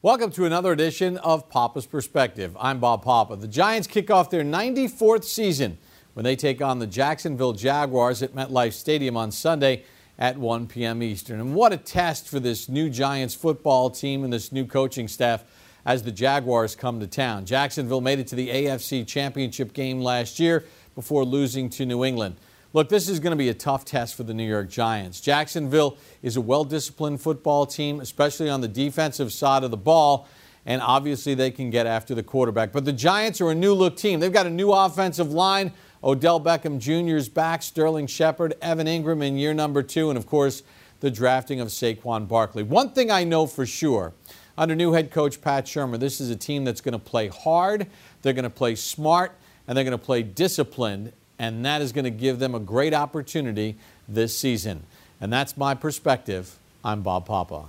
Welcome to another edition of Papa's Perspective. I'm Bob Papa. The Giants kick off their 94th season when they take on the Jacksonville Jaguars at MetLife Stadium on Sunday at 1 p.m. Eastern. And what a test for this new Giants football team and this new coaching staff as the Jaguars come to town. Jacksonville made it to the AFC Championship game last year before losing to New England. Look, this is going to be a tough test for the New York Giants. Jacksonville is a well disciplined football team, especially on the defensive side of the ball, and obviously they can get after the quarterback. But the Giants are a new look team. They've got a new offensive line. Odell Beckham Jr.'s back, Sterling Shepard, Evan Engram in year number two, and of course, the drafting of Saquon Barkley. One thing I know for sure under new head coach Pat Shurmur, this is a team that's going to play hard, they're going to play smart, and they're going to play disciplined and that is going to give them a great opportunity this season. And that's my perspective. I'm Bob Papa.